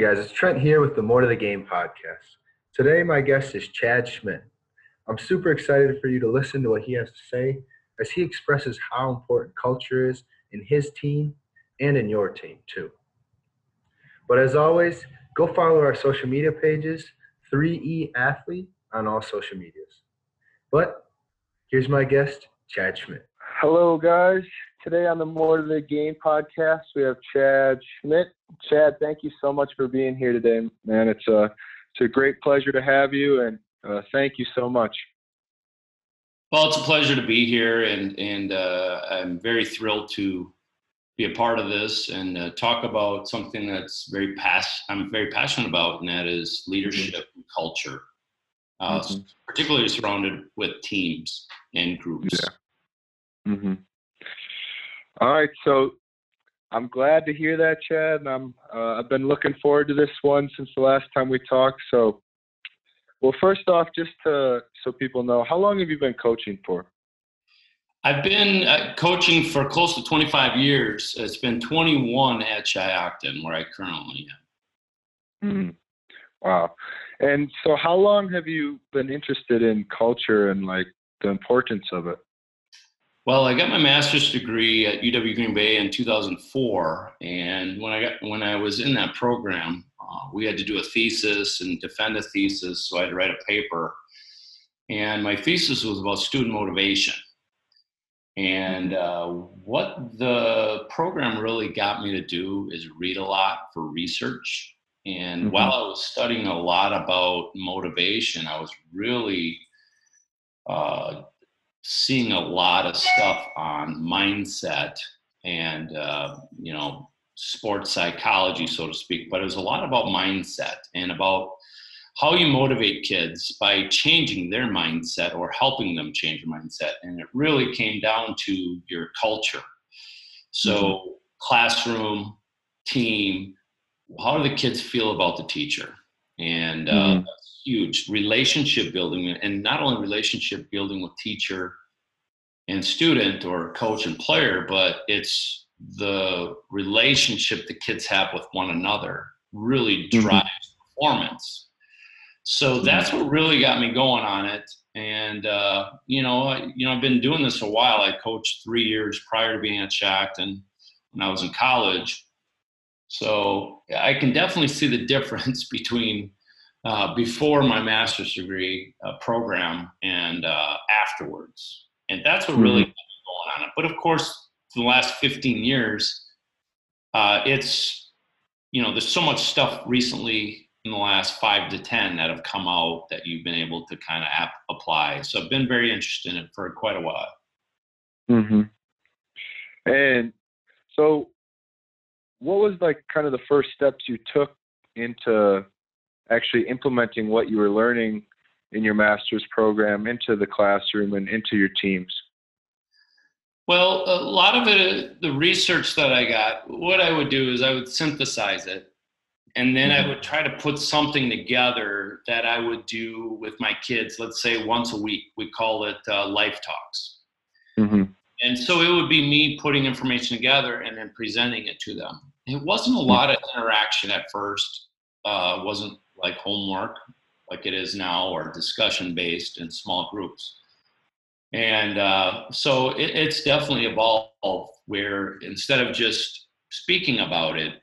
Guys, it's Trent here with the More to the Game podcast. Today, my guest is Chad Schmidt. I'm super excited for you to listen to what he has to say as he expresses how important culture is in his team and in your team, too. But as always, go follow our social media pages, 3E Athlete, on all social medias. But here's my guest, Chad Schmidt. Hello, guys. Today on the More to the Game podcast, we have Chad Schmidt. Chad, thank you so much for being here today, man. It's a it's a great pleasure to have you, and uh, thank you so much. Well, it's a pleasure to be here, and and uh, I'm very thrilled to be a part of this and uh, talk about something that's very pass I'm very passionate about, and that is leadership mm-hmm. and culture, uh, mm-hmm. particularly surrounded with teams and groups. Yeah. Mm-hmm. All right, so I'm glad to hear that, Chad, and I'm uh, I've been looking forward to this one since the last time we talked. So, well, first off, just to, so people know, how long have you been coaching for? I've been uh, coaching for close to 25 years. It's been 21 at Shiocton, where I currently am. Mm. Wow. And so, how long have you been interested in culture and like the importance of it? Well, I got my master's degree at UW Green Bay in 2004, and when I got when I was in that program, uh, we had to do a thesis and defend a thesis, so I had to write a paper. And my thesis was about student motivation. And uh, what the program really got me to do is read a lot for research. And mm-hmm. while I was studying a lot about motivation, I was really uh, seeing a lot of stuff on mindset and uh, you know sports psychology so to speak but it was a lot about mindset and about how you motivate kids by changing their mindset or helping them change their mindset and it really came down to your culture. So mm-hmm. classroom team how do the kids feel about the teacher? And uh, mm-hmm huge relationship building and not only relationship building with teacher and student or coach and player but it's the relationship the kids have with one another really mm-hmm. drives mm-hmm. performance so mm-hmm. that's what really got me going on it and uh, you know I, you know i've been doing this a while i coached three years prior to being at Shiocton when i was in college so i can definitely see the difference between uh, before my master's degree uh, program and uh, afterwards. And that's what really mm-hmm. going on. It but of course, for the last 15 years, uh, it's, you know, there's so much stuff recently in the last five to 10 that have come out that you've been able to kind of ap- apply. So I've been very interested in it for quite a while. Mm-hmm. And so what was like kind of the first steps you took into actually implementing what you were learning in your master's program into the classroom and into your teams? Well, a lot of it, the research that I got, what I would do is I would synthesize it and then mm-hmm. I would try to put something together that I would do with my kids, let's say once a week. We call it uh, Life Talks. Mm-hmm. And so it would be me putting information together and then presenting it to them. It wasn't a lot of interaction at first. Uh, wasn't like homework, like it is now, or discussion based in small groups. And uh, so it, it's definitely evolved where instead of just speaking about it,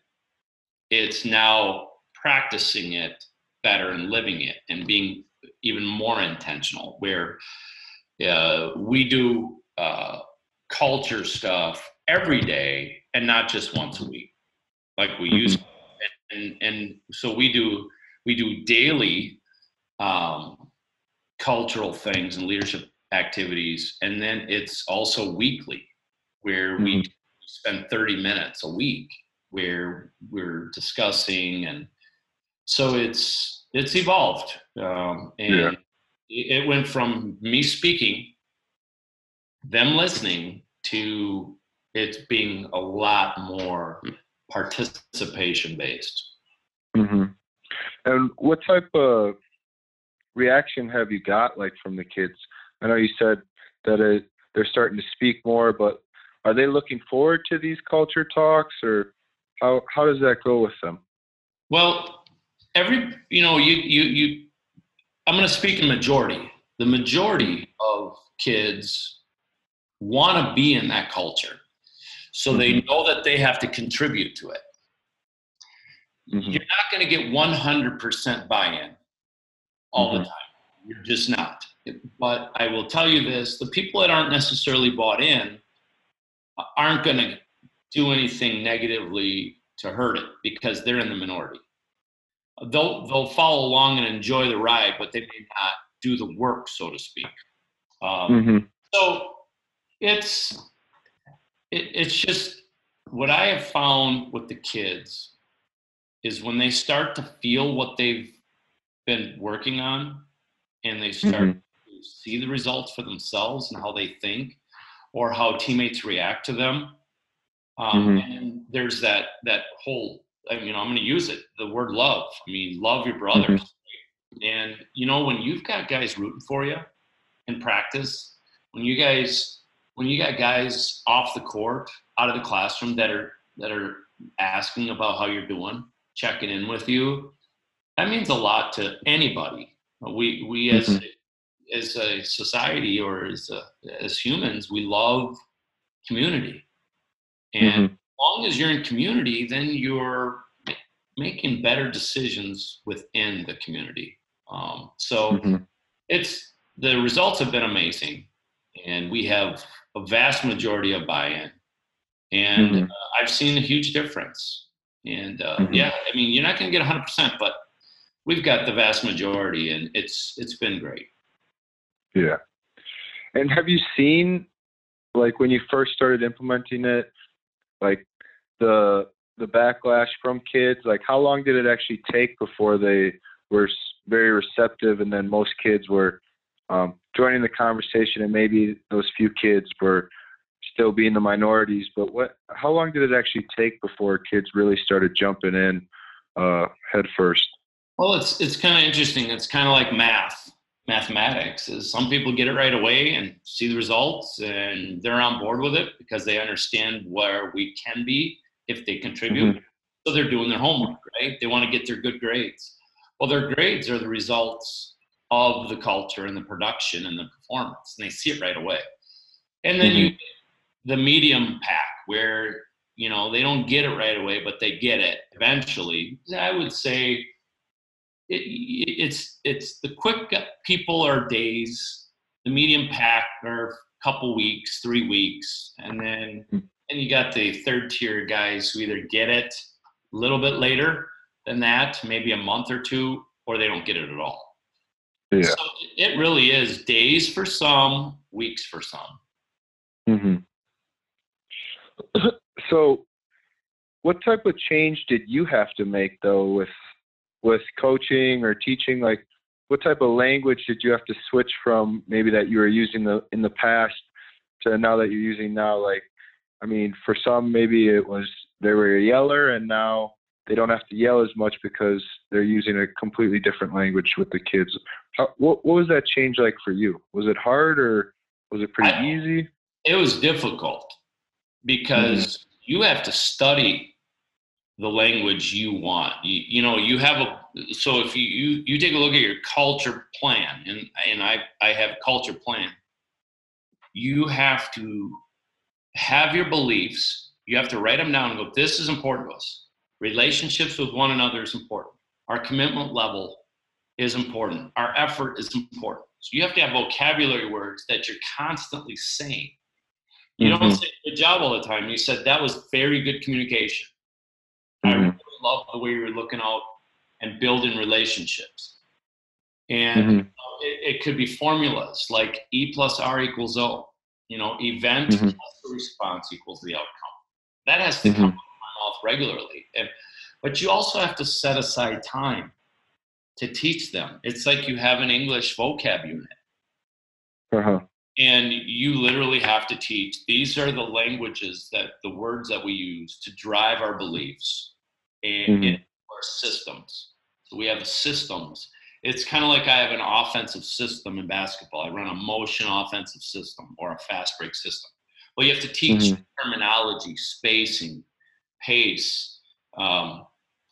it's now practicing it better and living it and being even more intentional. Where uh, we do uh, culture stuff every day and not just once a week, like we mm-hmm. used. To. And, and so we do we do daily um, cultural things and leadership activities, and then it's also weekly, where mm-hmm. we spend 30 minutes a week where we're discussing, and so it's it's evolved, um, and yeah. it went from me speaking, them listening, to it being a lot more participation based. Mm-hmm. And what type of reaction have you got like from the kids? I know you said that it, they're starting to speak more, but are they looking forward to these culture talks or how how does that go with them? Well, every you know you you you. I'm going to speak in majority. The majority of kids want to be in that culture, so mm-hmm. they know that they have to contribute to it. Mm-hmm. You're not going to get 100% buy-in all mm-hmm. the time. You're just not. But I will tell you this: the people that aren't necessarily bought in aren't going to do anything negatively to hurt it because they're in the minority. They'll they'll follow along and enjoy the ride, but they may not do the work, so to speak. Um, mm-hmm. So it's it, it's just what I have found with the kids is when they start to feel what they've been working on and they start mm-hmm. to see the results for themselves and how they think or how teammates react to them um, mm-hmm. And there's that that whole. I mean, I'm going to use it. The word love. I mean, love your brothers. Mm-hmm. And you know, when you've got guys rooting for you in practice, when you guys, when you got guys off the court, out of the classroom that are that are asking about how you're doing, checking in with you, that means a lot to anybody. We we as mm-hmm. as a society or as a, as humans, we love community and mm-hmm. as long as you're in community, then you're making better decisions within the community. Um, so mm-hmm. it's the results have been amazing, and we have a vast majority of buy-in, and mm-hmm. uh, I've seen a huge difference. And uh, mm-hmm. yeah, I mean, you're not going to get 100, percent but we've got the vast majority, and it's it's been great. Yeah. And have you seen, like, when you first started implementing it, like the the backlash from kids like how long did it actually take before they were very receptive and then most kids were um, joining the conversation and maybe those few kids were still being the minorities but what how long did it actually take before kids really started jumping in uh, head first? Well it's it's kind of interesting. It's kind of like math. Mathematics is some people get it right away and see the results and they're on board with it because they understand where we can be if they contribute. Mm-hmm. so they're doing their homework right? They want to get their good grades. Well their grades are the results of the culture and the production and the performance and they see it right away. And then mm-hmm. you the medium pack where you know they don't get it right away but they get it eventually i would say it, it's it's the quick people are days, the medium pack are a couple weeks, three weeks, and then and you got the third tier guys who either get it a little bit later than that, maybe a month or two, or they don't get it at all. Yeah. So it really is days for some, weeks for some. Mm-hmm. So, what type of change did you have to make though with with coaching or teaching? Like what type of language did you have to switch from maybe that you were using the in the past to now that you're using now? Like i mean for some maybe it was they were a yeller and now they don't have to yell as much because they're using a completely different language with the kids. How, what, what was that change like for you? Was it hard or was it pretty I, easy? It was difficult because mm-hmm. you have to study the language you want. You, you know, you have a so if you, you you take a look at your culture plan, and and I I have culture plan. You have to have your beliefs. You have to write them down and go. This is important to us. Relationships with one another is important. Our commitment level is important. Our effort is important. So you have to have vocabulary words that you're constantly saying. You mm-hmm. don't say good job all the time. You said that was very good communication Mm-hmm. I really love the way you're looking out and building relationships. And mm-hmm. it, it, could be formulas like E plus R equals O. You know, event mm-hmm. plus the response equals the outcome. That has to come out of my mouth regularly. And, but you also have to set aside time to teach them. It's like you have an English vocab unit. Uh-huh. And you literally have to teach. These are the languages that the words that we use to drive our beliefs and mm-hmm. our systems. So we have systems. It's kind of like I have an offensive system in basketball. I run a motion offensive system or a fast break system. Well, you have to teach mm-hmm. terminology, spacing, pace, um,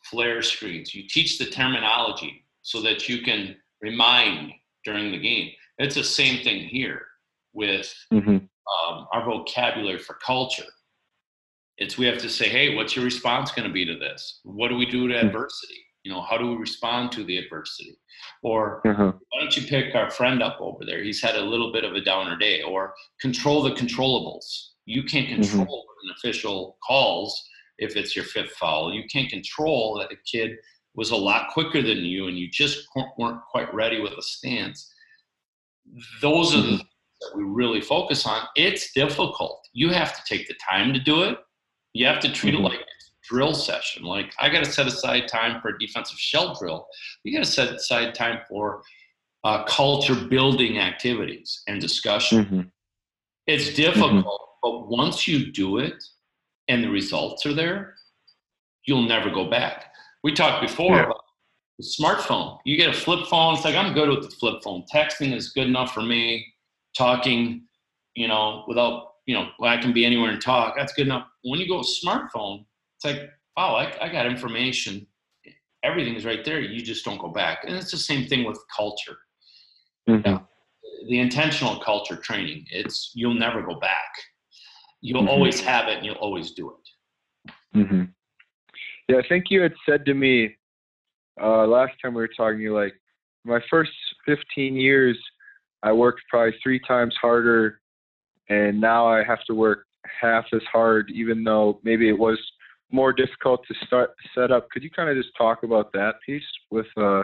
flare screens. You teach the terminology so that you can remind during the game. It's the same thing here with mm-hmm. um, our vocabulary for culture. It's we have to say, hey, what's your response going to be to this? What do we do to mm-hmm. adversity? You know, how do we respond to the adversity? Or uh-huh. why don't you pick our friend up over there? He's had a little bit of a downer day. Or control the controllables. You can't mm-hmm. control mm-hmm. an official calls if it's your fifth foul. You can't control that the kid was a lot quicker than you and you just weren't quite ready with a stance. Those are the mm-hmm. That we really focus on. It's difficult. You have to take the time to do it. You have to treat mm-hmm. it like a drill session. Like I got to set aside time for a defensive shell drill. You got to set aside time for uh, culture building activities and discussion. Mm-hmm. It's difficult, mm-hmm. but once you do it, and the results are there, you'll never go back. We talked before yeah. about the smartphone. You get a flip phone, it's like I'm good with the flip phone. Texting is good enough for me. Talking, you know, without, you know, I can be anywhere and talk. That's good enough. When you go smartphone, it's like, wow, I, I got information. Everything is right there. You just don't go back. And it's the same thing with culture. Mm-hmm. The intentional culture training. It's you'll never go back you'll mm-hmm. always have it and you'll always do it. Mm-hmm. Yeah, I think you had said to me uh, last time we were talking, you're like, my first 15 years, I worked probably three times harder, and now I have to work half as hard, even though maybe it was more difficult to start set up. Could you kind of just talk about that piece with uh,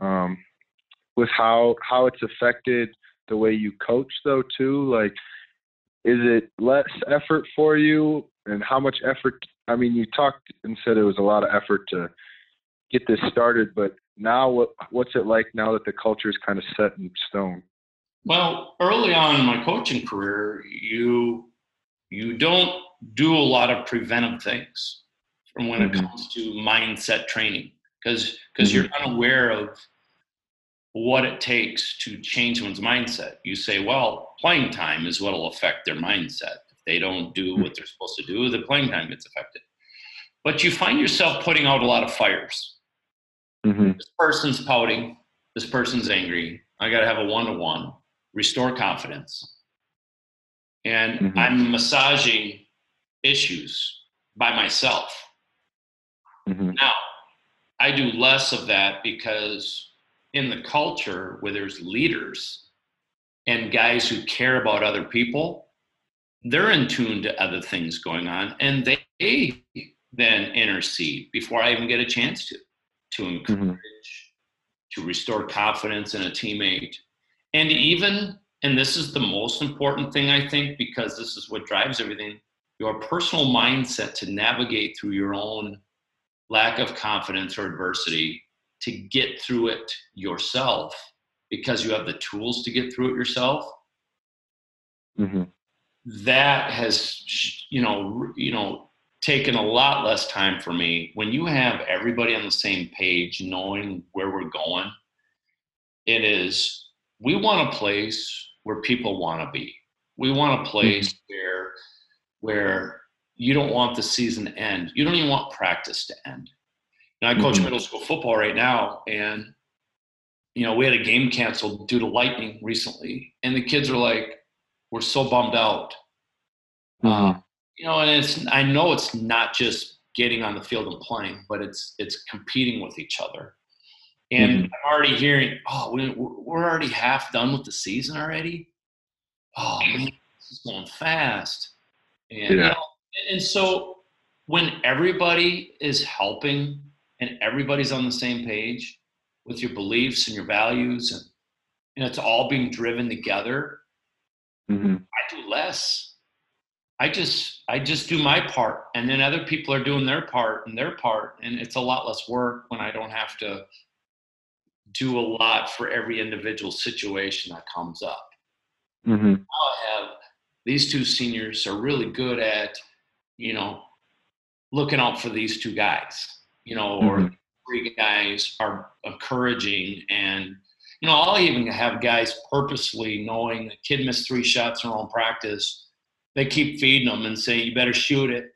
um, with how how it's affected the way you coach though too? Like is it less effort for you and how much effort i mean you talked and said it was a lot of effort to get this started but now what what's it like now that the culture is kind of set in stone well early on in my coaching career you you don't do a lot of preventive things from when mm-hmm. it comes to mindset training because because mm-hmm. you're unaware of what it takes to change one's mindset. You say, well, playing time is what will affect their mindset. If they don't do hmm. what they're supposed to do, the playing time gets affected. But you find yourself putting out a lot of fires. Mm-hmm. This person's pouting. This person's angry. I got to have a one to one, restore confidence. And mm-hmm. I'm massaging issues by myself. Mm-hmm. Now, I do less of that because in the culture where there's leaders and guys who care about other people, they're in tune to other things going on and they then intercede before I even get a chance to, to mm-hmm. encourage, mm-hmm. to restore confidence in a teammate. And even, and this is the most important thing I think, because this is what drives everything, your personal mindset to navigate through your own lack of confidence or adversity to get through it yourself because you have the tools to get through it yourself mm-hmm. that has you know you know taken a lot less time for me when you have everybody on the same page knowing where we're going it is we want a place where people want to be we want a place mm-hmm. where where you don't want the season to end you don't even want practice to end now, I coach mm-hmm. middle school football right now, and you know we had a game canceled due to lightning recently, and the kids are like, "We're so bummed out." Mm-hmm. You know, and it's I know it's not just getting on the field and playing, but it's it's competing with each other. And mm-hmm. I'm already hearing, "Oh, we, we're already half done with the season already." Oh man, this is going fast. And, yeah. You know, and so when everybody is helping and everybody's on the same page with your beliefs and your values and, and it's all being driven together mm-hmm. i do less i just i just do my part and then other people are doing their part and their part and it's a lot less work when i don't have to do a lot for every individual situation that comes up mm-hmm. i have these two seniors are really good at you know looking out for these two guys you know, or mm-hmm. three guys are encouraging and you know, I'll even have guys purposely knowing the kid missed three shots in a row in practice. They keep feeding them and say, "You better shoot it.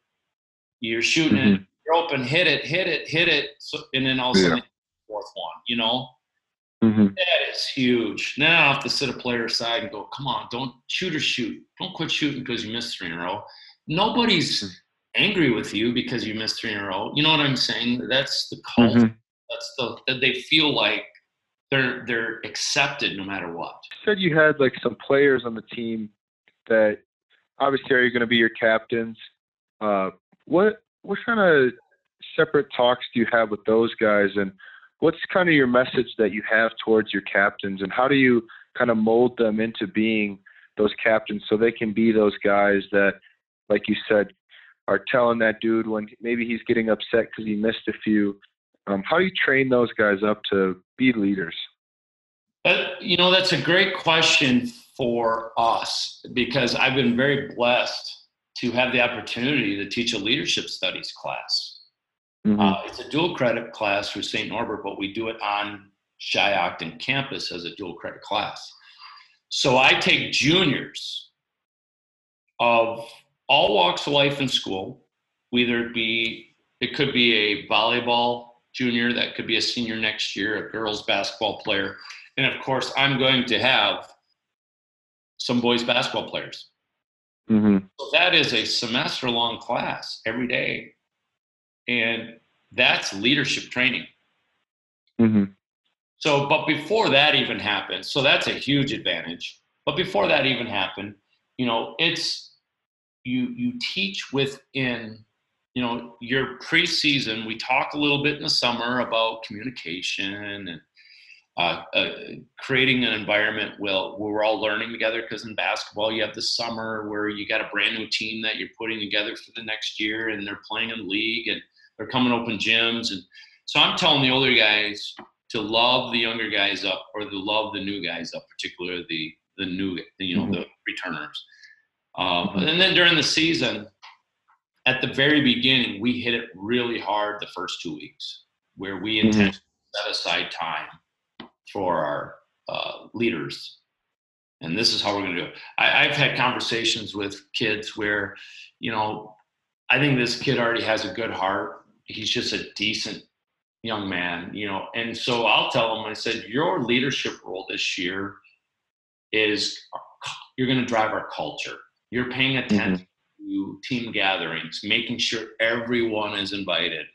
You're shooting mm-hmm. it. you're open, hit it, hit it, hit it, so, and then all of a sudden, Yeah. fourth one. You know, Mm-hmm. that is huge. Now I have to sit a player aside and go, come on, don't shoot or shoot. Don't quit shooting because you missed three in a row. Nobody's Hmm. angry with you because you missed three in a row. You know what I'm saying? That's the cult. Mm-hmm. That's the that they feel like they're they're accepted no matter what. You said you had like some players on the team that obviously are going to be your captains. Uh, what what kind of separate talks do you have with those guys, and what's kind of your message that you have towards your captains, and how do you kind of mold them into being those captains so they can be those guys that, like you said, are telling that dude when maybe he's getting upset because he missed a few. Um, how do you train those guys up to be leaders? You know, that's a great question for us because I've been very blessed to have the opportunity to teach a leadership studies class. Mhm. Uh, it's a dual credit class through St. Norbert, but we do it on Shiocton campus as a dual credit class. So I take juniors of all walks of life in school, whether it be, it could be a volleyball junior, that could be a senior next year, a girls basketball player. And of course, I'm going to have some boys basketball players. Mhm. So that is a semester long class every day. And that's leadership training. Mhm. So, but before that even happened, so that's a huge advantage. But before that even happened, you know, it's you you teach within, you know, your preseason. We talk a little bit in the summer about communication and uh, uh, creating an environment where, where we're all learning together. Because in basketball, you have the summer where you got a brand new team that you're putting together for the next year, and they're playing in the league and they're coming open gyms. And so I'm telling the older guys to love the younger guys up or to love the new guys up, particularly the the new, you know, Mhm. the returners. Um, Mhm. And then during the season, at the very beginning, we hit it really hard the first two weeks, where we Mhm. intentionally set aside time for our uh, leaders. And this is how we're going to do it. I, I've had conversations with kids where, you know, I think this kid already has a good heart. He's just a decent young man, you know. And so I'll tell him, I said, your leadership role this year is you're going to drive our culture. You're paying attention to team gatherings, making sure everyone is invited,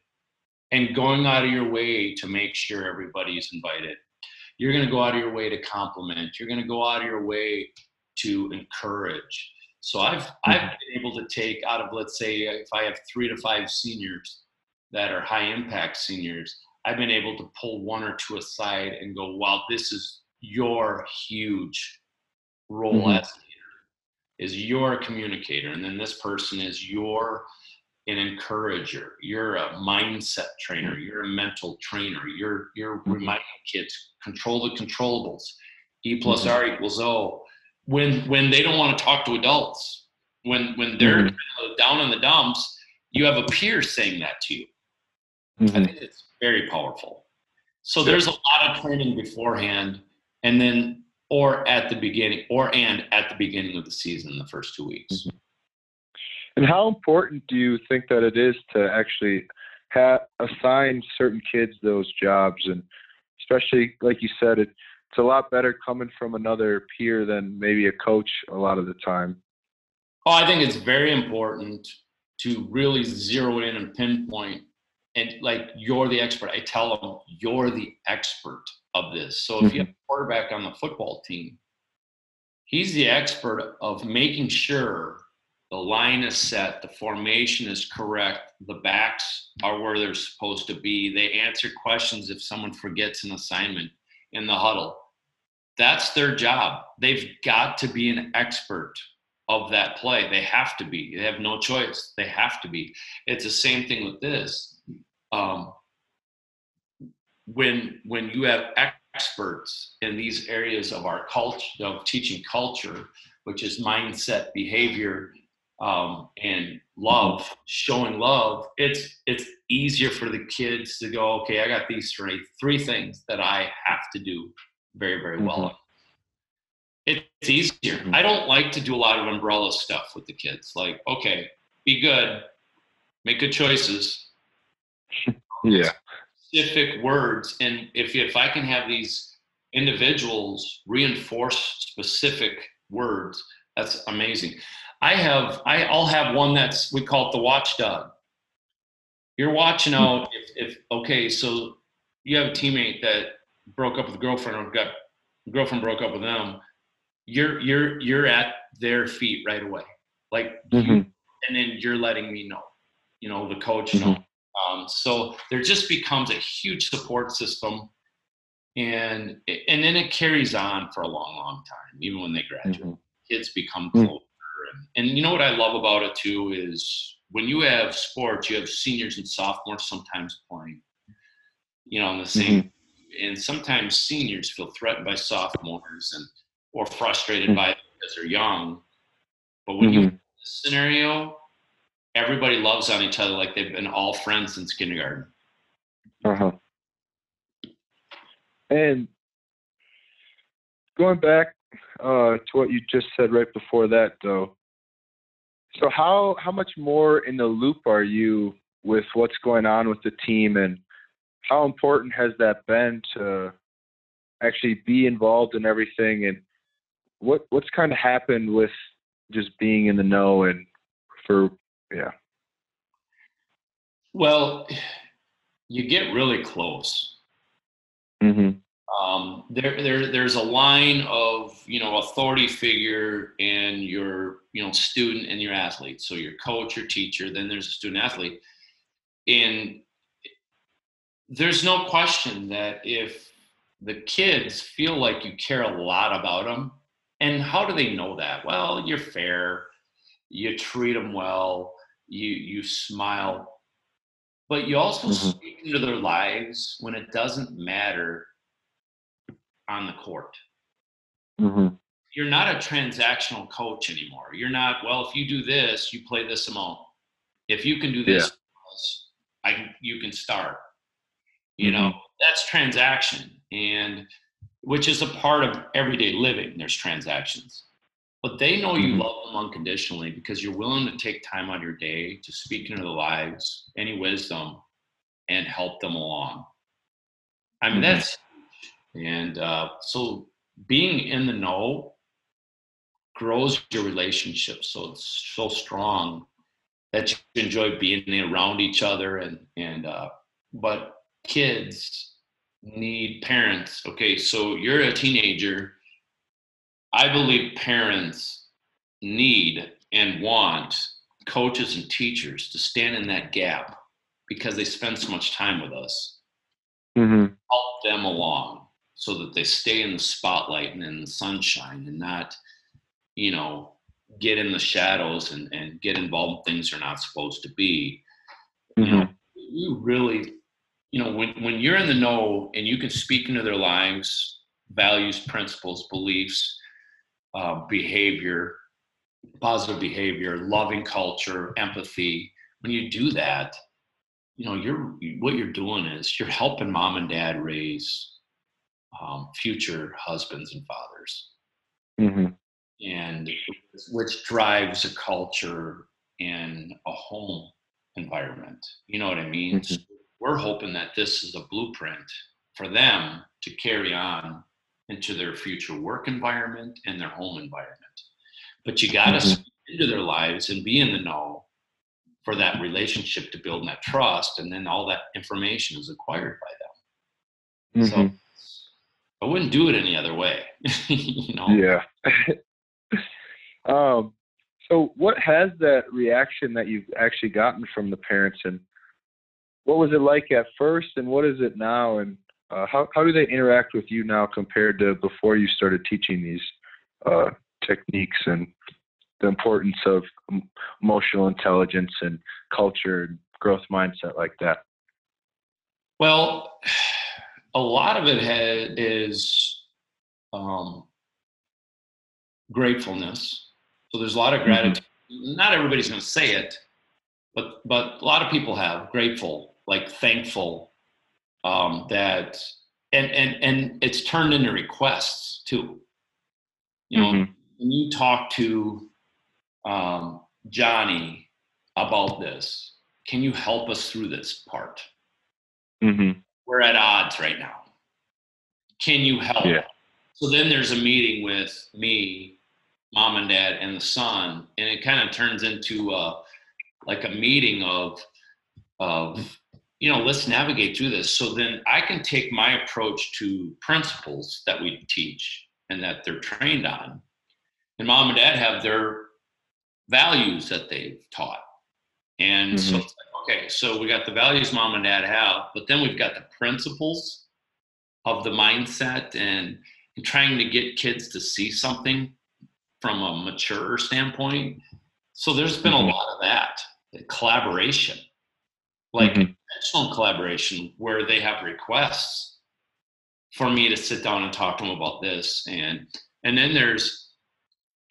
and going out of your way to make sure everybody's invited. You're going to go out of your way to compliment. You're going to go out of your way to encourage. So I've I've been able to take out of let's say if I have three to five seniors that are high impact seniors, I've been able to pull one or two aside and go, wow, this is your huge role Mhm. as a leader. Is you're communicator, and then this person is your an encourager. You're a mindset trainer. You're a mental trainer. You're you're Mhm. reminding kids control the controllables. E plus Mhm. R equals O. When when they don't want to talk to adults, when when they're Mhm. down in the dumps, you have a peer saying that to you. I Mhm. think it's very powerful. So there's a lot of training beforehand, and then or at the beginning, or and at the beginning of the season, the first two weeks. And how important do you think that it is to actually ha- assign certain kids those jobs? And especially, like you said, it, it's a lot better coming from another peer than maybe a coach a lot of the time. Oh, I think it's very important to really zero in and pinpoint. And like you're the expert, I tell them you're the expert of this. So if you have mm-hmm. a quarterback on the football team, he's the expert of making sure the line is set, the formation is correct, the backs are where they're supposed to be. They answer questions if someone forgets an assignment in the huddle. That's their job. They've got to be an expert of that play. They have to be. They have no choice. They have to be. It's the same thing with this. Um, when when you have experts in these areas of our culture of teaching culture, which is mindset, behavior, um, and love, showing love, it's it's easier for the kids to go. Okay, I got these three three things that I have to do very very well. Mhm. It's easier. Mhm. I don't like to do a lot of umbrella stuff with the kids. Like, okay, be good, make good choices, yeah. Specific words, and if if I can have these individuals reinforce specific words, that's amazing. I have I I'll have one that's we call it the watchdog. You're watching out if, if okay, so you have a teammate that broke up with a girlfriend or got girlfriend broke up with them, you're you're you're at their feet right away. Like mm-hmm. you, and then you're letting me know. You know, the coach mm-hmm. know. Um, so there just becomes a huge support system and and then it carries on for a long, long time, even when they graduate. Mm-hmm. Kids become mm-hmm. And, you know what I love about it too is when you have sports, you have seniors and sophomores sometimes playing, you know, on the same Mm-hmm. and sometimes seniors feel threatened by sophomores and or frustrated Mhm. by it because they're young. But when you this scenario, everybody loves on each other like they've been all friends since kindergarten. Uh-huh. And going back uh, to what you just said right before that, though. So how how much more in the loop are you with what's going on with the team, and how important has that been to actually be involved in everything? And what what's kind of happened with just being in the know and for yeah. Well, you get really close. Mm-hmm. Um, there, there, there's a line of you know authority figure and your you know student and your athlete. So your coach, your teacher, then there's a student athlete, and there's no question that if the kids feel like you care a lot about them, and how do they know that? Well, you're fair, you treat them well, you you smile, but you also Mhm. speak into their lives when it doesn't matter on the court. Mm-hmm. You're not a transactional coach anymore. You're not, well, if you do this, you play this amount. If you can do this, I can, you can start. You know, that's transaction and which is a part of everyday living. There's transactions. But they know you Mhm. love them unconditionally because you're willing to take time out of your day to speak into their lives, any wisdom, and help them along. I mean, Mhm. that's and uh, so being in the know grows your relationship so it's so strong that you enjoy being around each other and and uh, but kids need parents. Okay so you're a teenager. I believe parents need and want coaches and teachers to stand in that gap because they spend so much time with us. Mm-hmm. help them along so that they stay in the spotlight and in the sunshine and not you know get in the shadows and, and get involved in things they're not supposed to be. You know you really you know when, when you're in the know and you can speak into their lives values principles beliefs uh, behavior positive behavior loving culture empathy when you do that you know you're what you're doing is you're helping mom and dad raise um, future husbands and fathers Mm-hmm. and which drives a culture and a home environment you know what i mean Mhm. So we're hoping that this is a blueprint for them to carry on into their future work environment and their home environment but you got to Mhm. speak into their lives and be in the know for that relationship to build that trust and then all that information is acquired by them Mm-hmm. so i wouldn't do it any other way you know Yeah. um, so what has that reaction that you've actually gotten from the parents and what was it like at first and what is it now and uh, how, how do they interact with you now compared to before you started teaching these uh, techniques and the importance of emotional intelligence and culture and growth mindset like that? Well, a lot of it ha- is um, gratefulness. So there's a lot of gratitude. Not everybody's going to say it, but but a lot of people have grateful, like thankful um, that, and and and it's turned into requests too. You know, Mhm. when you talk to um, Johnny about this, can you help us through this part? Mm-hmm. We're at odds right now. Can you help? Yeah. So then there's a meeting with me, mom and dad, and the son, and it kind of turns into uh, like a meeting of of you know let's navigate through this. So then I can take my approach to principles that we teach and that they're trained on, and mom and dad have their values that they've taught, and so Mhm. it's like, okay, so we got the values mom and dad have, but then we've got the principles of the mindset and, and trying to get kids to see something from a mature standpoint. So there's been Mhm. a lot of that the collaboration, like Mhm. intentional collaboration, where they have requests for me to sit down and talk to them about this, and and then there's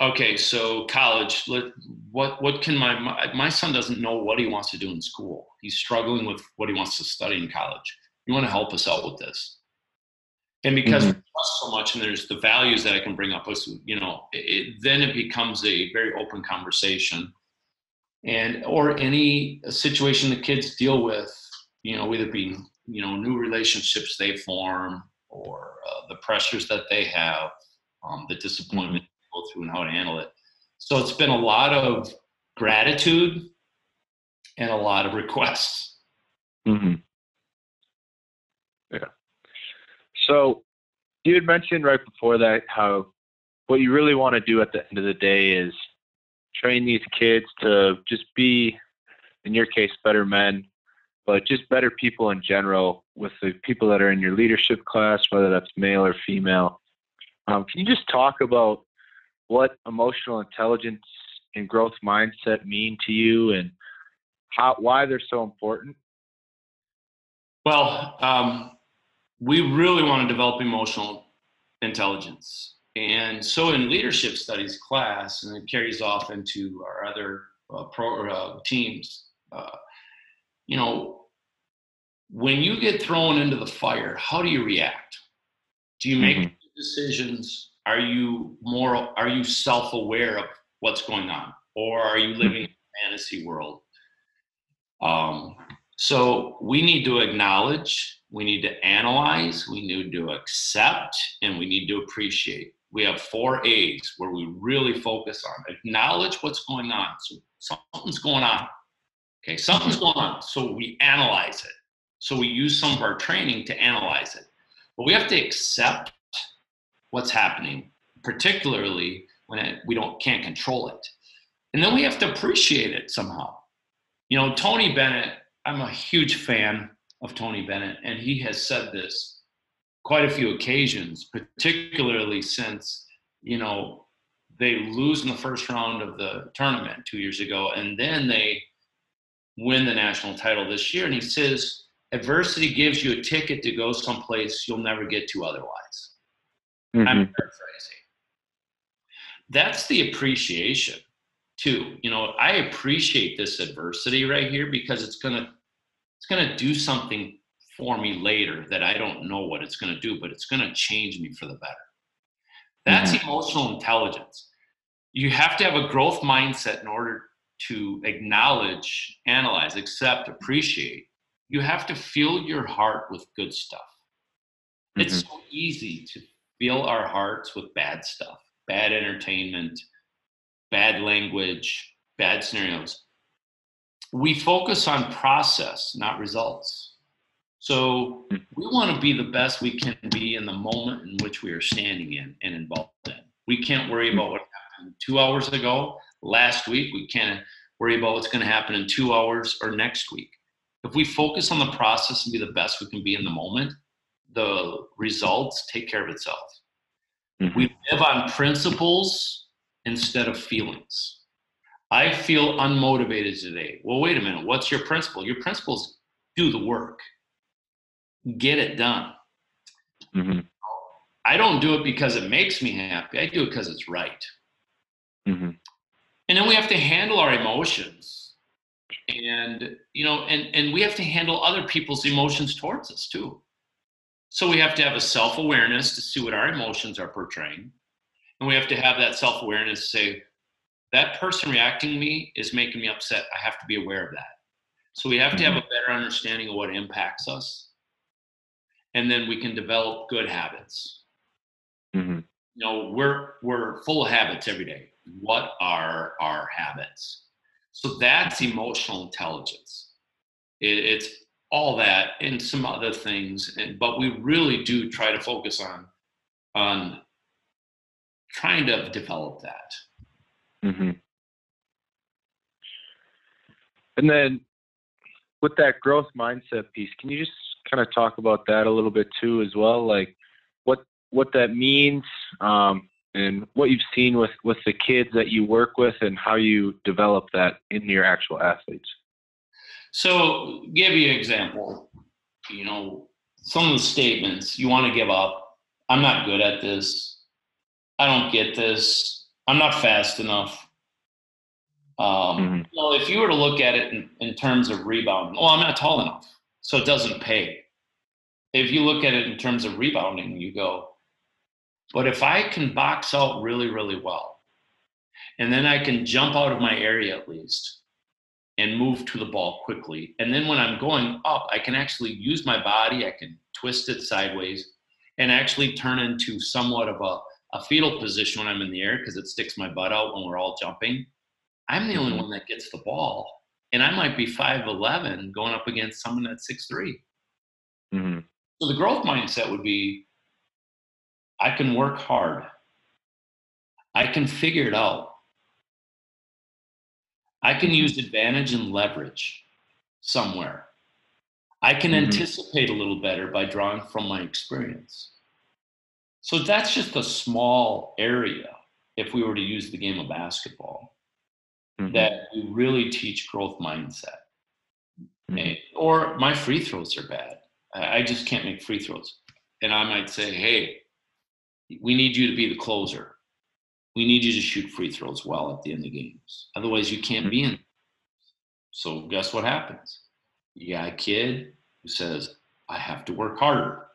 okay, so college. Let, what what can my, my my son doesn't know what he wants to do in school. He's struggling with what he wants to study in college. You want to help us out with this, and because we trust so much, and there's the values that I can bring up. With, you know, it, it, then it becomes a very open conversation, and or any situation the kids deal with. You know, whether it be you know new relationships they form or uh, the pressures that they have, um, the disappointment go through and how to handle it. So it's been a lot of gratitude and a lot of requests. Mm-hmm. Yeah. So you had mentioned right before that how what you really want to do at the end of the day is train these kids to just be, in your case, better men, but just better people in general with the people that are in your leadership class, whether that's male or female. Um, can you just talk about what emotional intelligence and growth mindset mean to you and how why they're so important? Well, um, we really want to develop emotional intelligence. And so in leadership studies class, and it carries off into our other uh, pro, uh, teams, uh, you know, when you get thrown into the fire, how do you react? Do you make Mhm. decisions? Are you more, are you self-aware of what's going on? Or are you living in a fantasy world? Um, so we need to acknowledge, we need to analyze, we need to accept, and we need to appreciate. We have four A's where we really focus on acknowledge what's going on. So something's going on. Okay, something's going on. So we analyze it. So we use some of our training to analyze it. But we have to accept what's happening, particularly when it, we don't can't control it. And then we have to appreciate it somehow. You know, Tony Bennett, I'm a huge fan of Tony Bennett, and he has said this quite a few occasions, particularly since, you know, they lose in the first round of the tournament two years ago, and then they win the national title this year. And he says, adversity gives you a ticket to go someplace you'll never get to otherwise. I'm Mhm. paraphrasing. That's the appreciation too. You know, I appreciate this adversity right here because it's gonna it's gonna do something for me later that I don't know what it's gonna do, but it's gonna change me for the better. That's emotional intelligence. You have to have a growth mindset in order to acknowledge, analyze, accept, appreciate. You have to fill your heart with good stuff. It's so easy to fill our hearts with bad stuff, bad entertainment, bad language, bad scenarios. We focus on process, not results. So we want to be the best we can be in the moment in which we are standing in and involved in. We can't worry about what happened two hours ago, last week. We can't worry about what's going to happen in two hours or next week. If we focus on the process and be the best we can be in the moment, the results take care of itself. Mhm. We live on principles instead of feelings. I feel unmotivated today. Well, wait a minute. What's your principle? Your principles do the work, get it done. Mhm. I don't do it because it makes me happy. I do it because it's right. Mhm. And then we have to handle our emotions. And you know, and and we have to handle other people's emotions towards us too. So we have to have a self-awareness to see what our emotions are portraying. And we have to have that self-awareness to say, that person reacting to me is making me upset. I have to be aware of that. So we have to have a better understanding of what impacts us. and then we can develop good habits. Mm-hmm. You know, we're we're full of habits every day. What are our habits? So that's emotional intelligence. It, it's all that and some other things, and, but we really do try to focus on on trying to develop that. Mm-hmm. And then with that growth mindset piece, can you just kind of talk about that a little bit too as well? Like what what that means um, and what you've seen with with the kids that you work with and how you develop that in your actual athletes. So, give you an example. You know, some of the statements you want to give up. I'm not good at this. I don't get this. I'm not fast enough. Um, mm-hmm. Well, if you were to look at it in, in terms of rebounding, well, I'm not tall enough, so it doesn't pay. If you look at it in terms of rebounding, you go, but if I can box out really, really well, and then I can jump out of my area at least and move to the ball quickly, and then when I'm going up, I can actually use my body, I can twist it sideways, and actually turn into somewhat of a, a fetal position when I'm in the air because it sticks my butt out when we're all jumping I'm the only mm-hmm. one that gets the ball. And I might be 5'11 going up against someone that's 6'3. Mm-hmm. So the growth mindset would be I can work hard, I can figure it out. I can use advantage and leverage somewhere. I can mm-hmm. anticipate a little better by drawing from my experience. So that's just a small area if we were to use the game of basketball mm-hmm. that we really teach growth mindset. Mm-hmm. And, or my free throws are bad. I just can't make free throws. And I might say, hey, we need you to be the closer. We need you to shoot free throws well at the end of games. Otherwise, you can't be in. So, guess what happens? You got a kid who says, I have to work harder.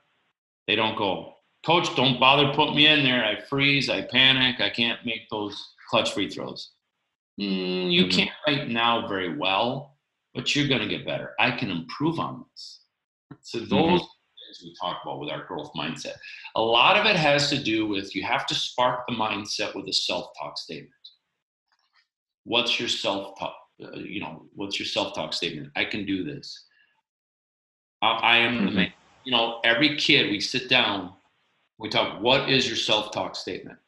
They don't go, Coach, don't bother putting me in there. I freeze, I panic, I can't make those clutch free throws. Mm, you mm-hmm. can't right now very well, but you're going to get better. I can improve on this. So those mm-hmm. Things we talk about with our growth mindset. A lot of it has to do with you have to spark the mindset with a self-talk statement. What's your self-talk? Uh, you know, what's your self-talk statement? I can do this. I, I am mm-hmm. the man. You know, every kid we sit down, we talk. What is your self-talk statement?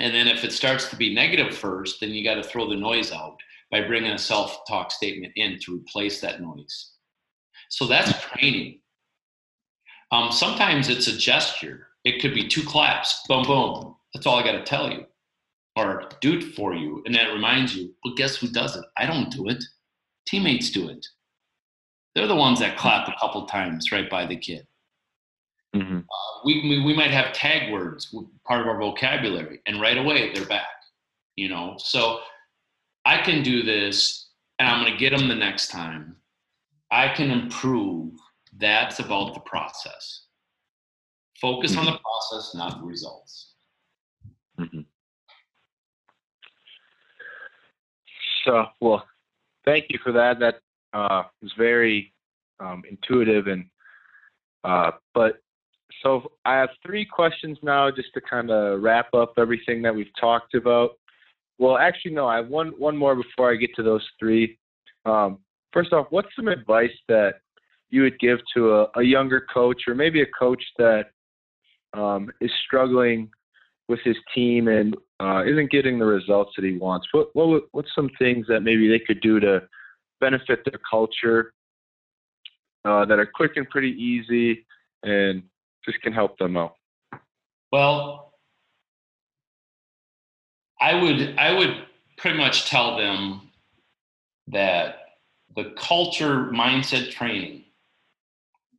And then if it starts to be negative first, then you got to throw the noise out by bringing a self talk statement in to replace that noise. So that's training. Um, sometimes it's a gesture. It could be two claps, boom, boom. That's all I got to tell you or do it for you. And then it reminds you, well, guess who does it? I don't do it. Teammates do it. They're the ones that clap a couple times right by the kid. Mm-hmm. Uh, we, we, we might have tag words part of our vocabulary, and right away they're back. You know, so I can do this, and I'm going to get them the next time. I can improve. That's about the process. Focus mm-hmm. on the mm-hmm. process, not the results. Mm-hmm. So, well, thank you for that. That uh, was very um, intuitive and uh, but so I have three questions now just to kind of wrap up everything that we've talked about. Well, actually, no, I have one one more before I get to those three. Um, first off, what's some advice that you would give to a, a younger coach or maybe a coach that um, is struggling with his team and uh, isn't getting the results that he wants? What, what what's some things that maybe they could do to benefit their culture uh, that are quick and pretty easy and just can help them out? Well, I would I would pretty much tell them that the culture mindset training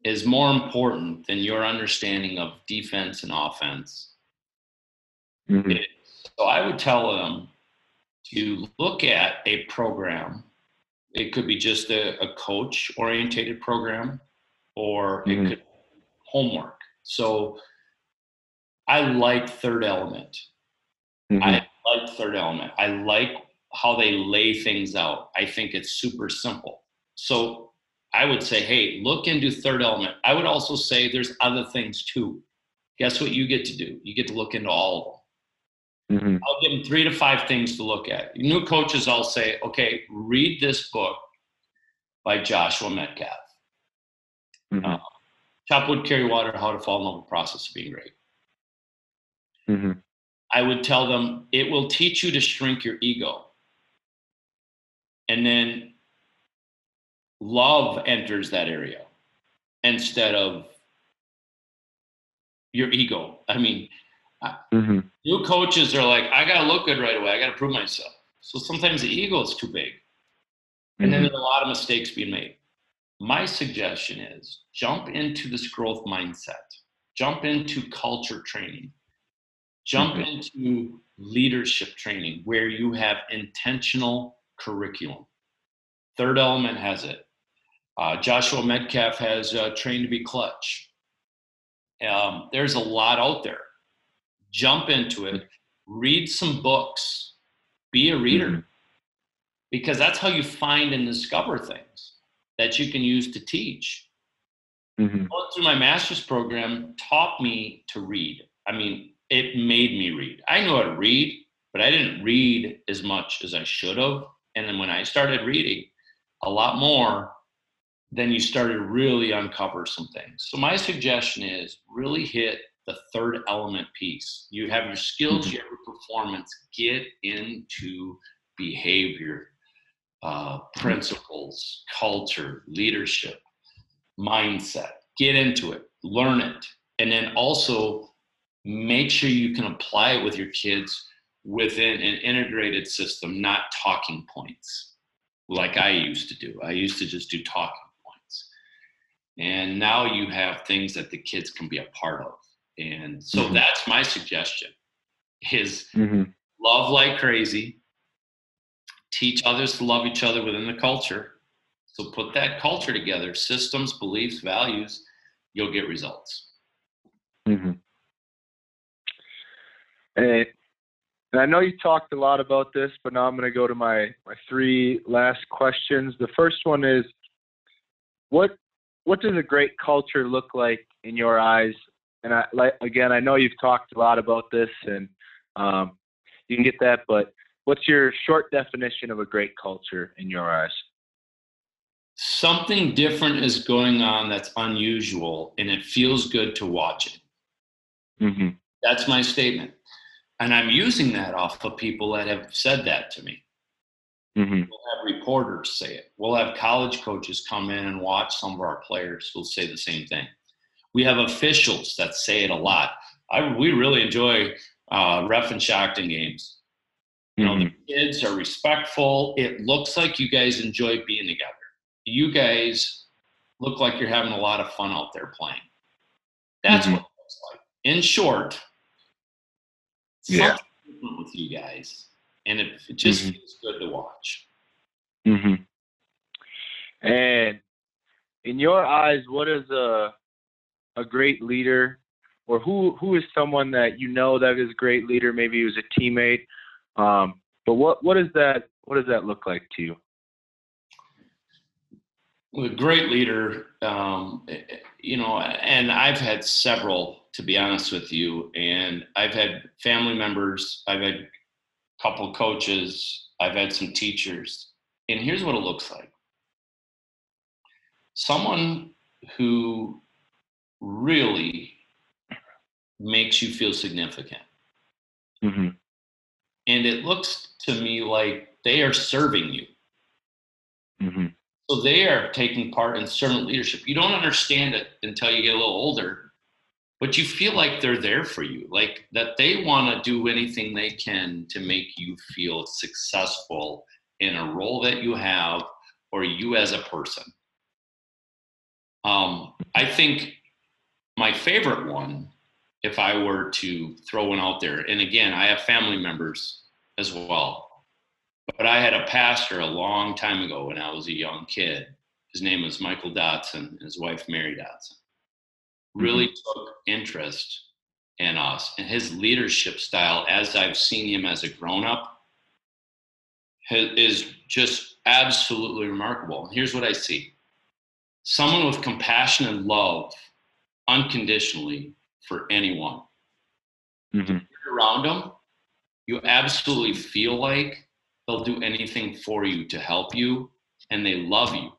is more important than your understanding of defense and offense. Mm-hmm. So I would tell them to look at a program. It could be just a, a coach orientated program, or mm-hmm. it could homework. So I like Third Element. Mm-hmm. I like Third Element. I like how they lay things out. I think it's super simple. So I would say, hey, look into third element. I would also say there's other things too. Guess what you get to do? You get to look into all of them. Mm-hmm. I'll give them three to five things to look at. New coaches, I'll say, okay, read this book by Joshua Medcalf. Mm-hmm. Chop Wood, Carry Water, How to Fall in Love with the Process of Being Great. Mm-hmm. I would tell them it will teach you to shrink your ego. And then love enters that area instead of your ego. I mean, mm-hmm. new coaches are like, I got to look good right away. I got to prove myself. So sometimes the ego is too big. And mm-hmm. then there's a lot of mistakes being made. My suggestion is jump into this growth mindset, jump into culture training, jump mm-hmm. into leadership training where you have intentional curriculum. Third element has it. Uh, Joshua Medcalf has uh, trained to be clutch. Um, there's a lot out there. Jump into it, read some books, be a reader, mm-hmm. because that's how you find and discover things that you can use to teach. Mm-hmm. Going through my master's program taught me to read. I mean, it made me read. I knew how to read, but I didn't read as much as I should have. And then when I started reading a lot more, then you started to really uncover some things. So my suggestion is really hit the third element piece. You have your skills, mm-hmm. you have your performance. Get into behavior, uh, principles, culture, leadership, mindset. Get into it, learn it, and then also make sure you can apply it with your kids within an integrated system, not talking points like I used to do. I used to just do talking. And now you have things that the kids can be a part of. And so mm-hmm. that's my suggestion is mm-hmm. love like crazy, teach others to love each other within the culture. So put that culture together, systems, beliefs, values, you'll get results. Mm-hmm. And, and I know you talked a lot about this, but now I'm going to go to my, my three last questions. The first one is what what does a great culture look like in your eyes? And I like again, I know you've talked a lot about this, and um, you can get that. But what's your short definition of a great culture in your eyes? Something different is going on that's unusual, and it feels good to watch it. Mm-hmm. That's my statement and I'm using that off of people that have said that to me. Mm-hmm. We'll have reporters say it. We'll have college coaches come in and watch some of our players who'll say the same thing. We have officials that say it a lot. I, we really enjoy uh, ref and Stockton games. You know, mm-hmm. the kids are respectful. It looks like you guys enjoy being together. You guys look like you're having a lot of fun out there playing. That's mm-hmm. what it looks like. In short, yeah. with you guys, and it, it just mm-hmm. feels good to watch. Mm-hmm. And in your eyes, what is a a great leader, or who who is someone that you know that is a great leader? Maybe he was a teammate, um, but what what is that? What does that look like to you? a great leader, um, you know, and I've had several to be honest with you. And I've had family members, I've had couple coaches, I've had some teachers. And here's what it looks like someone who really makes you feel significant. Mm-hmm. And it looks to me like they are serving you. Mm-hmm. So they are taking part in servant leadership. You don't understand it until you get a little older but you feel like they're there for you like that they want to do anything they can to make you feel successful in a role that you have or you as a person. Um, i think my favorite one if i were to throw one out there and again i have family members as well but i had a pastor a long time ago when i was a young kid. His name was michael dotson and his wife mary dotson really mm-hmm. took interest in us and his leadership style as i've seen him as a grown-up is just absolutely remarkable here's what i see someone with compassion and love unconditionally for anyone. Mm-hmm. You're around them, you absolutely feel like they'll do anything for you to help you, and they love you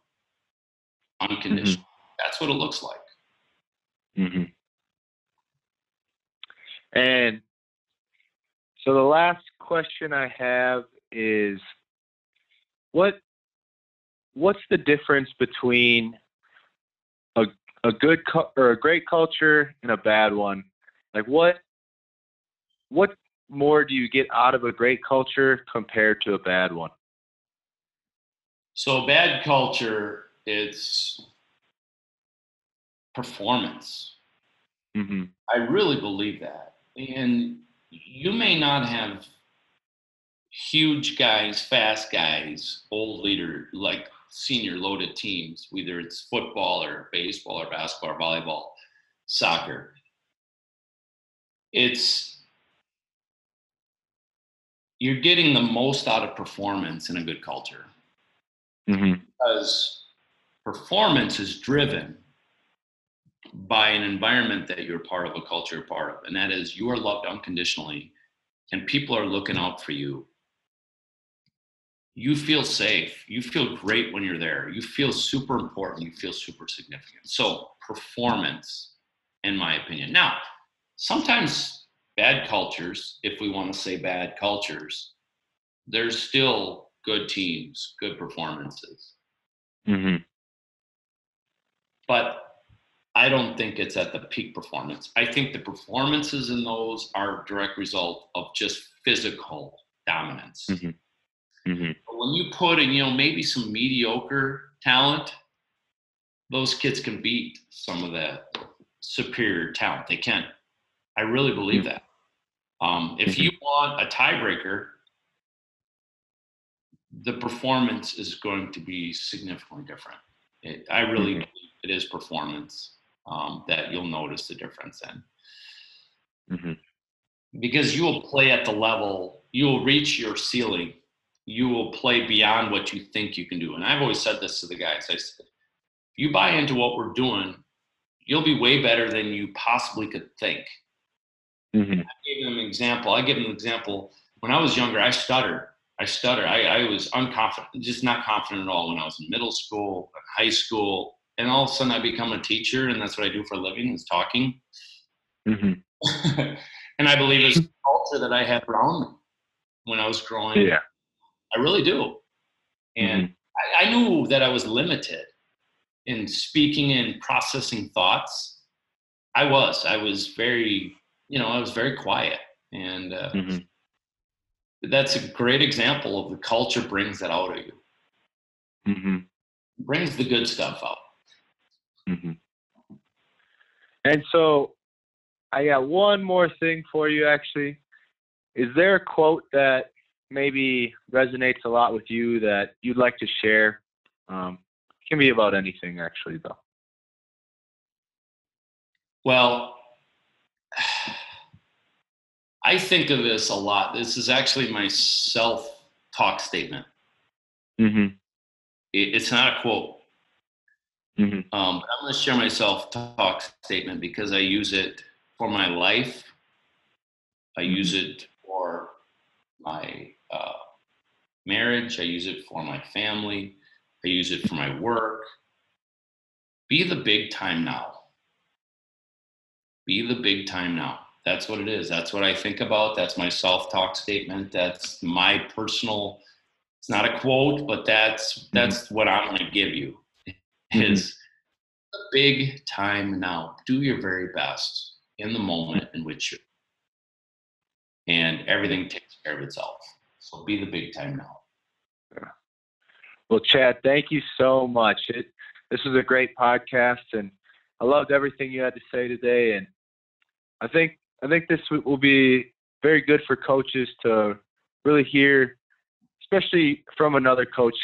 unconditionally. That's what it looks like. Mm-hmm. And so the last question I have is what what's the difference between a a good or a great culture and a bad one? Like what what more do you get out of a great culture compared to a bad one? So bad culture, it's performance. Mm-hmm. I really believe that. And you may not have huge guys, fast guys, old leader, like senior loaded teams, whether it's football or baseball or basketball or volleyball, soccer. It's you're getting the most out of performance in a good culture Mm-hmm. because performance is driven by an environment that you're part of, a culture you're part of, and that is you are loved unconditionally, and people are looking out for you. You feel safe. You feel great when you're there. You feel super important. You feel super significant. So, performance, in my opinion. Now, sometimes bad cultures, if we want to say bad cultures, there's still good teams, good performances. Mm-hmm. but I don't think it's at the peak performance. I think the performances in those are a direct result of just physical dominance. Mhm. Mm-hmm. But when you put in, you know, maybe some mediocre talent, those kids can beat some of the superior talent. They can. I really believe that. Um, if you want a tiebreaker, the performance is going to be significantly different. It, I really Mhm. believe it is performance um, that you'll notice the difference in Mm-hmm. because you will play at the level, you will reach your ceiling, you will play beyond what you think you can do. And I've always said this to the guys I said, if you buy into what we're doing, you'll be way better than you possibly could think. Mm-hmm. I gave them an example. I give them an example. When I was younger, I stuttered. I stuttered. I, I was unconfident, just not confident at all when I was in middle school, high school. And all of a sudden I become a teacher and that's what I do for a living is talking. Mm-hmm. and I believe it's the culture that I had around me when I was growing. Yeah. I really do. And I, I knew that I was limited in speaking and processing thoughts. I was. I was very, you know, I was very quiet. And uh, Mm-hmm. that's a great example of the culture brings that out of you, Mm-hmm. brings the good stuff out. Mm-hmm. And so I got one more thing for you actually. Is there a quote that maybe resonates a lot with you that you'd like to share? Um, it can be about anything actually though. Well, I think of this a lot. This is actually my self talk statement. Mm-hmm. It's not a quote. Mm-hmm. Um, I'm going to share my self talk statement because I use it for my life. I use it for my uh, marriage. I use it for my family. I use it for my work. Be the big time now. Be the big time now. That's what it is. That's what I think about. That's my self talk statement. That's my personal. It's not a quote, but that's that's what I'm going to give you Mm-hmm. is the big time now. Do your very best in the moment in which you're, and everything takes care of itself. So be the big time now. Well, Chad, thank you so much. It, this was a great podcast, and I loved everything you had to say today. And I think I think this will be very good for coaches to really hear, especially from another coach,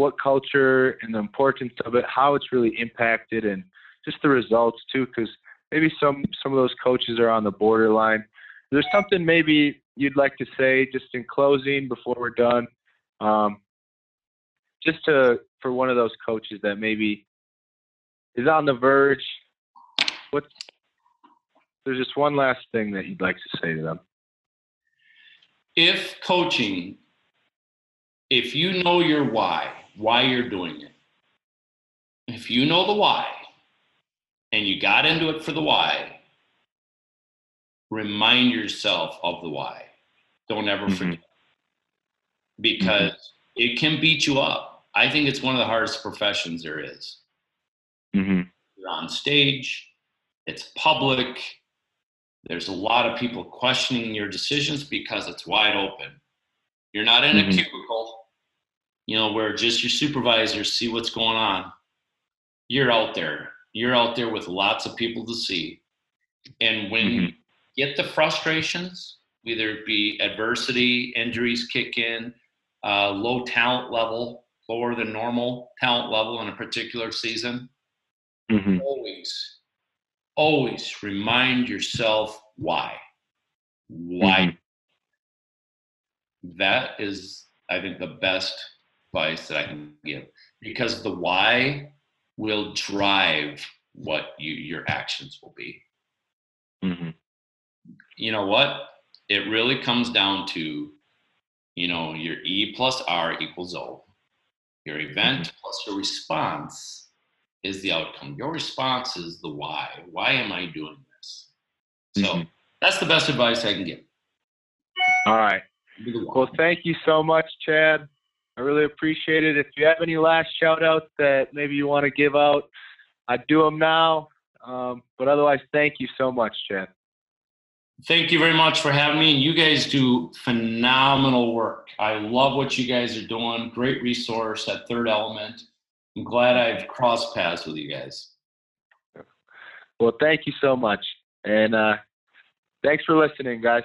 what culture and the importance of it, how it's really impacted, and just the results too. Because maybe some some of those coaches are on the borderline. There's something maybe you'd like to say just in closing before we're done. Um, just to for one of those coaches that maybe is on the verge. What? There's just one last thing that you'd like to say to them. If coaching, if you know your why, why you're doing it, if you know the why, and you got into it for the why, remind yourself of the why. Don't ever Mhm. forget. Because it can beat you up. I think it's one of the hardest professions there is. Mm-hmm. You're on stage, it's public. There's a lot of people questioning your decisions because it's wide open. You're not in a cubicle, you know, where just your supervisors see what's going on. You're out there. You're out there with lots of people to see. And when you get the frustrations, whether it be adversity, injuries kick in, uh, low talent level, lower than normal talent level in a particular season, Mm-hmm. always, always remind yourself why. Why? That is, I think, the best advice that I can give because the why will drive what you, your actions will be. Mm-hmm. You know what? It really comes down to, you know, your E plus R equals O. Your event plus your response is the outcome. Your response is the why. Why am I doing this? So Mhm. that's the best advice I can give. All right. Well, thank you so much, Chad. I really appreciate it. If you have any last shout outs that maybe you want to give out, I do them now. Um, but otherwise, thank you so much, Chad. Thank you very much for having me. And you guys do phenomenal work. I love what you guys are doing. Great resource at Third Element. I'm glad I've crossed paths with you guys. Well, thank you so much. And uh, thanks for listening, guys.